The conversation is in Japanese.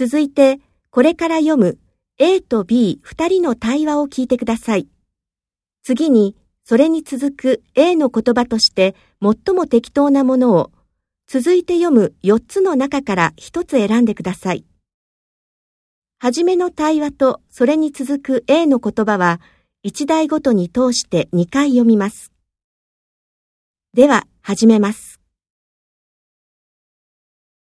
続いて、これから読む A と B 二人の対話を聞いてください。次に、それに続く A の言葉として最も適当なものを、続いて読む4つの中から1つ選んでください。はじめの対話とそれに続く A の言葉は、1台ごとに通して2回読みます。では、始めます。